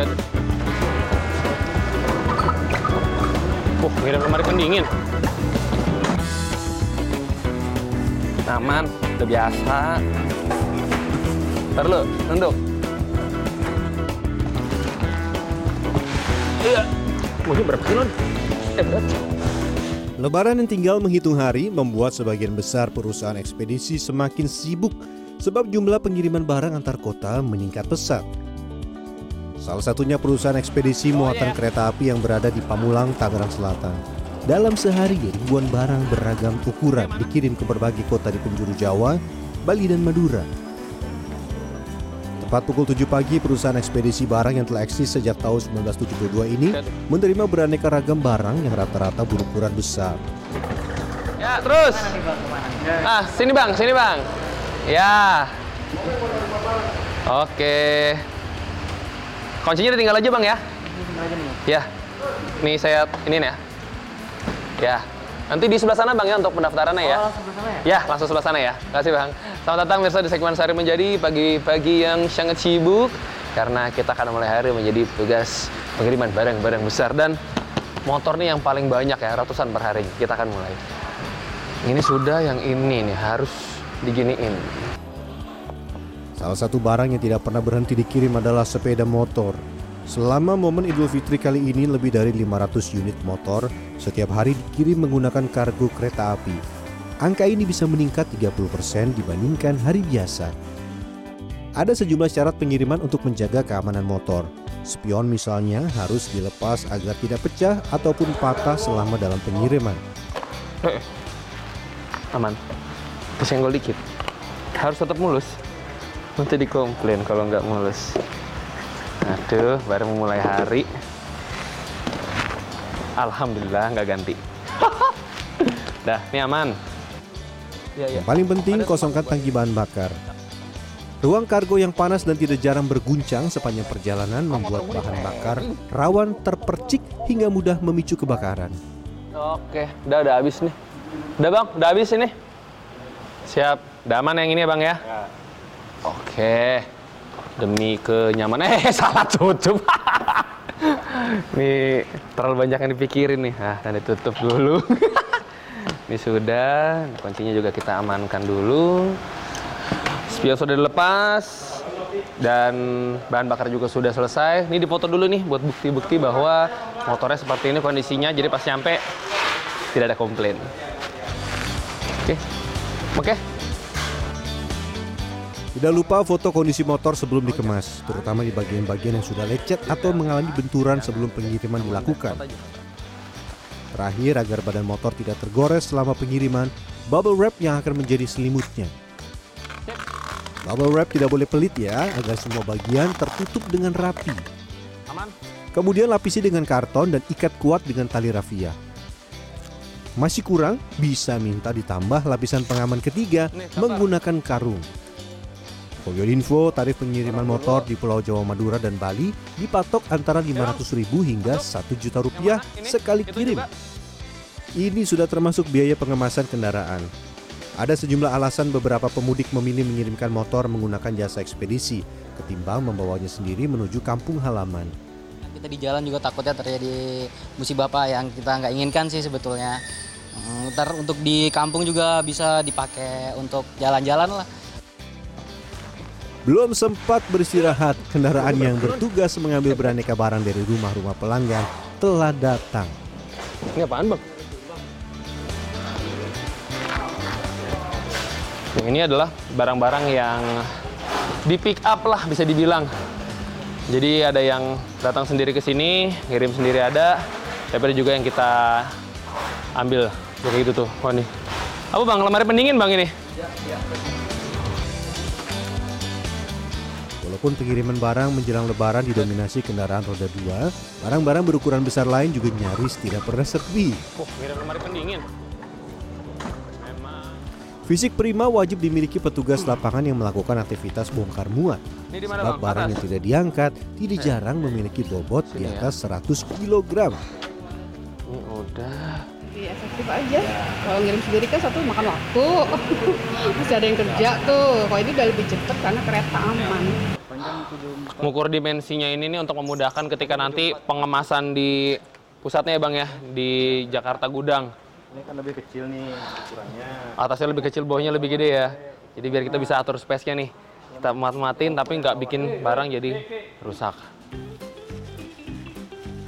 Buset. Uh, ngirim lemari pendingin. Aman, udah biasa. Ntar lu, nunduk. Iya. Mungkin berapa kilo? Eh, berat. Lebaran yang tinggal menghitung hari membuat sebagian besar perusahaan ekspedisi semakin sibuk sebab jumlah pengiriman barang antar kota meningkat pesat. Salah satunya perusahaan ekspedisi muatan kereta api yang berada di Pamulang, Tangerang Selatan. Dalam sehari, ribuan barang beragam ukuran dikirim ke berbagai kota di penjuru Jawa, Bali, dan Madura. Tepat pukul 7 pagi, perusahaan ekspedisi barang yang telah eksis sejak tahun 1972 ini menerima beraneka ragam barang yang rata-rata berukuran besar. Ya, terus. Ah, sini bang, sini bang. Ya. Oke. Kuncinya ditinggal aja bang ya. Ya. Nih saya ini nih ya. Ya. Nanti di sebelah sana bang ya untuk pendaftarannya ya. ya? langsung sebelah sana ya. Terima kasih bang. Selamat datang mirsa di segmen Sehari Menjadi pagi-pagi yang sangat sibuk karena kita akan mulai hari menjadi tugas pengiriman barang-barang besar dan motor nih yang paling banyak ya ratusan per hari. Kita akan mulai. Ini sudah yang ini nih harus diginiin. Salah satu barang yang tidak pernah berhenti dikirim adalah sepeda motor. Selama momen Idul Fitri kali ini lebih dari 500 unit motor setiap hari dikirim menggunakan kargo kereta api. Angka ini bisa meningkat 30% dibandingkan hari biasa. Ada sejumlah syarat pengiriman untuk menjaga keamanan motor. Spion misalnya harus dilepas agar tidak pecah ataupun patah selama dalam pengiriman. Eh, aman. Kesenggol dikit. Harus tetap mulus. Nanti dikomplain kalau nggak mulus. Aduh, baru memulai hari. Alhamdulillah nggak ganti. Dah, ini aman. Ya, Yang paling penting kosongkan tangki bahan bakar. Ruang kargo yang panas dan tidak jarang berguncang sepanjang perjalanan membuat bahan bakar rawan terpercik hingga mudah memicu kebakaran. Oke, udah udah habis nih. Udah bang, udah habis ini. Siap. Udah aman yang ini ya bang ya? Oke. Demi kenyamanan. Eh, salah tutup. nih, terlalu banyak yang dipikirin nih. Nah, dan ditutup dulu. ini sudah. Kuncinya juga kita amankan dulu. Spion sudah dilepas. Dan bahan bakar juga sudah selesai. Ini difoto dulu nih buat bukti-bukti bahwa motornya seperti ini kondisinya. Jadi pas nyampe tidak ada komplain. Oke. Oke. Tidak lupa foto kondisi motor sebelum dikemas, terutama di bagian-bagian yang sudah lecet atau mengalami benturan sebelum pengiriman dilakukan. Terakhir, agar badan motor tidak tergores selama pengiriman, bubble wrap yang akan menjadi selimutnya. Bubble wrap tidak boleh pelit ya, agar semua bagian tertutup dengan rapi. Kemudian lapisi dengan karton dan ikat kuat dengan tali rafia. Masih kurang, bisa minta ditambah lapisan pengaman ketiga menggunakan karung. Your info, tarif pengiriman motor di Pulau Jawa, Madura, dan Bali dipatok antara 500.000 hingga 1 juta rupiah sekali kirim. Ini sudah termasuk biaya pengemasan kendaraan. Ada sejumlah alasan beberapa pemudik memilih mengirimkan motor menggunakan jasa ekspedisi ketimbang membawanya sendiri menuju kampung halaman. Kita di jalan juga takutnya terjadi musibah apa yang kita nggak inginkan sih sebetulnya. Hmm, Ntar untuk di kampung juga bisa dipakai untuk jalan-jalan lah. Belum sempat beristirahat, kendaraan yang bertugas mengambil beraneka barang dari rumah-rumah pelanggan telah datang. Ini apaan bang? Yang ini adalah barang-barang yang di pick up lah bisa dibilang. Jadi ada yang datang sendiri ke sini, ngirim sendiri ada, tapi ada juga yang kita ambil kayak gitu tuh. Wah nih. Apa bang? Lemari pendingin bang ini? Walaupun pengiriman barang menjelang lebaran didominasi kendaraan roda 2, barang-barang berukuran besar lain juga nyaris tidak pernah sepi. Oh, ngirim lemari pendingin. Memang. Fisik prima wajib dimiliki petugas lapangan yang melakukan aktivitas bongkar muat. Ini di mana Sebab barang yang tidak diangkat tidak jarang memiliki bobot di ya. atas 100 kg. Ini udah. lebih efektif aja. Kalau ngirim sendiri kan satu makan waktu, masih ada yang kerja tuh. Kalau ini udah lebih cepet karena kereta aman. Mengukur dimensinya ini nih untuk memudahkan ketika nanti pengemasan di pusatnya ya Bang ya, di Jakarta Gudang. Ini kan lebih kecil nih ukurannya. Atasnya lebih kecil, bawahnya lebih gede ya. Jadi biar kita bisa atur space-nya nih. Kita mat-matin tapi nggak bikin barang jadi rusak.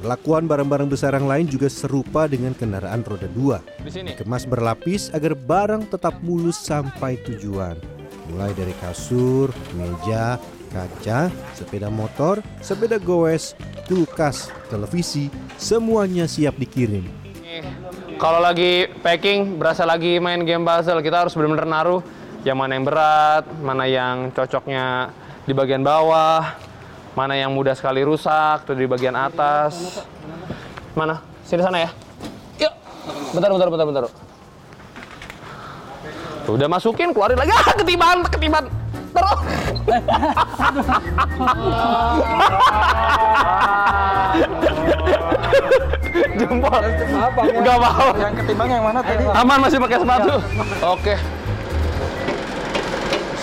Perlakuan barang-barang besar yang lain juga serupa dengan kendaraan roda dua. Di sini. Kemas berlapis agar barang tetap mulus sampai tujuan. Mulai dari kasur, meja, kaca, sepeda motor, sepeda goes, kulkas, televisi, semuanya siap dikirim. Kalau lagi packing, berasa lagi main game puzzle, kita harus benar-benar naruh yang mana yang berat, mana yang cocoknya di bagian bawah, mana yang mudah sekali rusak, tuh di bagian atas. Mana? Sini sana ya. Yuk. Bentar, bentar, bentar, bentar. Udah masukin, keluarin lagi. Ah, ketiban, ketiban. Terus. Jempol. Gak mau. Yang ketimbang yang mana tadi? Aman masih pakai sepatu. Oke.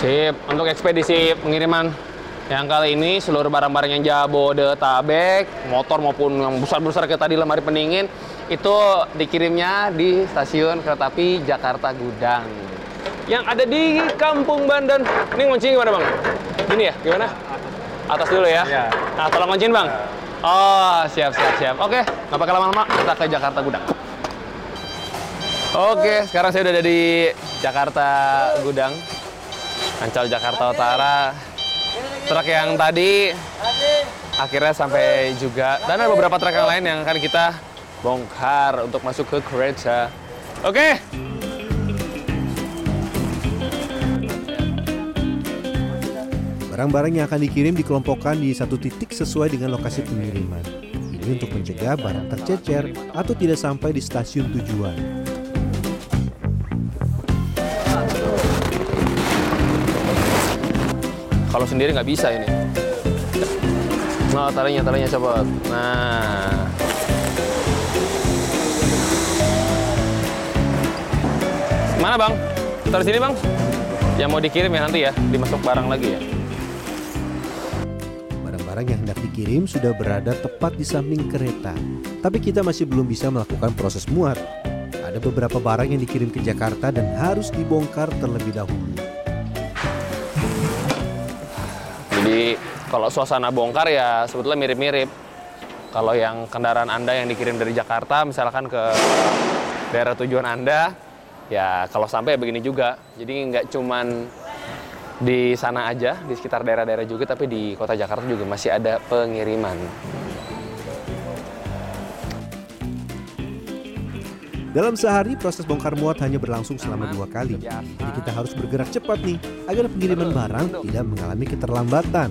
Sip, untuk ekspedisi pengiriman yang kali ini seluruh barang-barang yang Jabodetabek, motor maupun yang besar-besar kayak tadi lemari pendingin itu dikirimnya di stasiun kereta api Jakarta Gudang. Yang ada di Kampung Bandan. Ini nguncinya gimana, Bang? Gini ya, gimana? Atas dulu ya. Iya. Nah, tolong kunciin, Bang. Oh, siap, siap, siap. Oke, nggak pakai lama-lama, kita ke Jakarta Gudang. Oke, sekarang saya udah ada di Jakarta Gudang. Ancol Jakarta Utara. Truk yang tadi akhirnya sampai juga. Dan ada beberapa truk yang lain yang akan kita bongkar untuk masuk ke gereja. Oke. Barang-barang yang akan dikirim dikelompokkan di satu titik sesuai dengan lokasi pengiriman. Ini untuk mencegah barang tercecer atau tidak sampai di stasiun tujuan. Kalau sendiri nggak bisa ini. Nah, talinya, talinya cepet. Nah. Mana bang? Taruh sini bang. Yang mau dikirim ya nanti ya, dimasuk barang lagi ya. Barang-barang yang hendak dikirim sudah berada tepat di samping kereta. Tapi kita masih belum bisa melakukan proses muat. Ada beberapa barang yang dikirim ke Jakarta dan harus dibongkar terlebih dahulu. Jadi kalau suasana bongkar ya sebetulnya mirip-mirip. Kalau yang kendaraan Anda yang dikirim dari Jakarta misalkan ke daerah tujuan Anda, ya kalau sampai begini juga. Jadi nggak cuman di sana aja, di sekitar daerah-daerah juga, tapi di kota Jakarta juga masih ada pengiriman. Dalam sehari proses bongkar muat hanya berlangsung selama dua kali. Jadi kita harus bergerak cepat nih agar pengiriman barang tidak mengalami keterlambatan.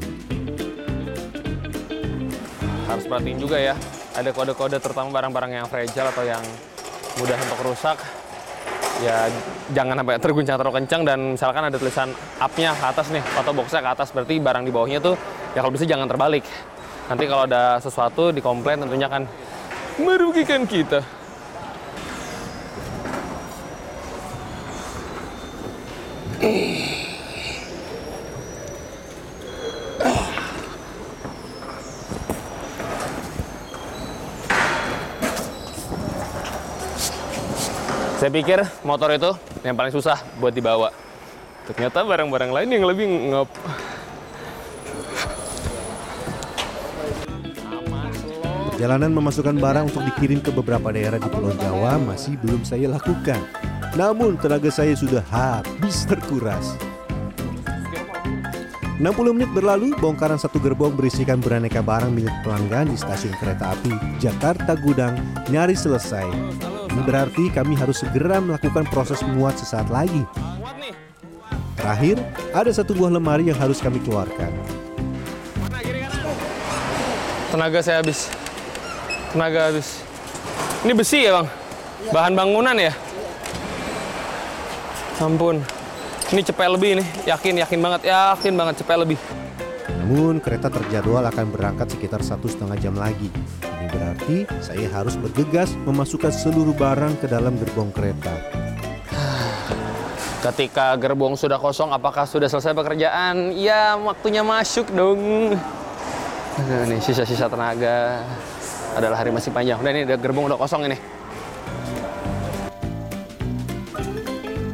Harus perhatiin juga ya, ada kode-kode terutama barang-barang yang fragile atau yang mudah untuk rusak. Ya jangan sampai terguncang terlalu kencang dan misalkan ada tulisan up-nya ke atas nih, atau boxnya ke atas, berarti barang di bawahnya tuh ya kalau bisa jangan terbalik. Nanti kalau ada sesuatu dikomplain tentunya akan merugikan kita. Saya pikir motor itu yang paling susah buat dibawa. Ternyata barang-barang lain yang lebih ngep. Perjalanan memasukkan barang untuk dikirim ke beberapa daerah di Pulau Jawa masih belum saya lakukan. Namun tenaga saya sudah habis terkuras. 60 menit berlalu, bongkaran satu gerbong berisikan beraneka barang milik pelanggan di stasiun kereta api Jakarta Gudang nyaris selesai. Ini berarti kami harus segera melakukan proses muat sesaat lagi. Muat nih. Terakhir, ada satu buah lemari yang harus kami keluarkan. Tenaga saya habis. Tenaga habis. Ini besi ya, Bang? Bahan bangunan ya? Ampun. Ini cepet lebih nih. Yakin, yakin banget. Yakin banget cepet lebih. Namun kereta terjadwal akan berangkat sekitar satu setengah jam lagi. Ini berarti saya harus bergegas memasukkan seluruh barang ke dalam gerbong kereta. Ketika gerbong sudah kosong, apakah sudah selesai pekerjaan? Ya, waktunya masuk dong. Aduh, nih sisa-sisa tenaga. Adalah hari masih panjang. Udah nih, udah gerbong udah kosong ini.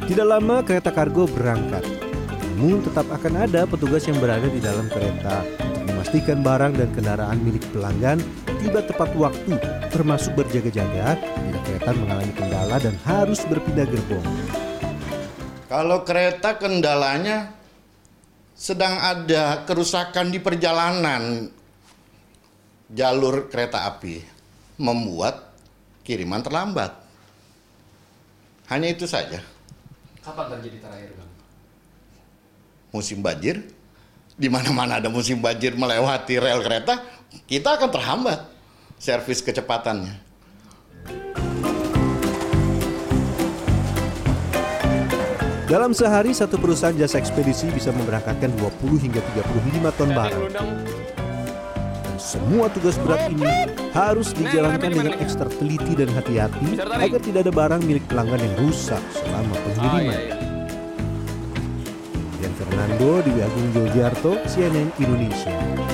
Tidak lama kereta kargo berangkat. Namun tetap akan ada petugas yang berada di dalam kereta memastikan barang dan kendaraan milik pelanggan tiba tepat waktu, termasuk berjaga-jaga bila kereta mengalami kendala dan harus berpindah gerbong. Kalau kereta kendalanya sedang ada kerusakan di perjalanan jalur kereta api, membuat kiriman terlambat. Hanya itu saja. Kapan terjadi terakhir, Bang? Musim banjir, di mana-mana ada musim banjir melewati rel kereta, kita akan terhambat servis kecepatannya. Dalam sehari, satu perusahaan jasa ekspedisi bisa memberangkatkan 20 hingga 35 ton barang. Dan semua tugas berat ini harus dijalankan dengan ekstra teliti dan hati-hati agar tidak ada barang milik pelanggan yang rusak selama Oh, pengiriman. Fernando, Dewi Agung Yuldiarto, CNN Indonesia.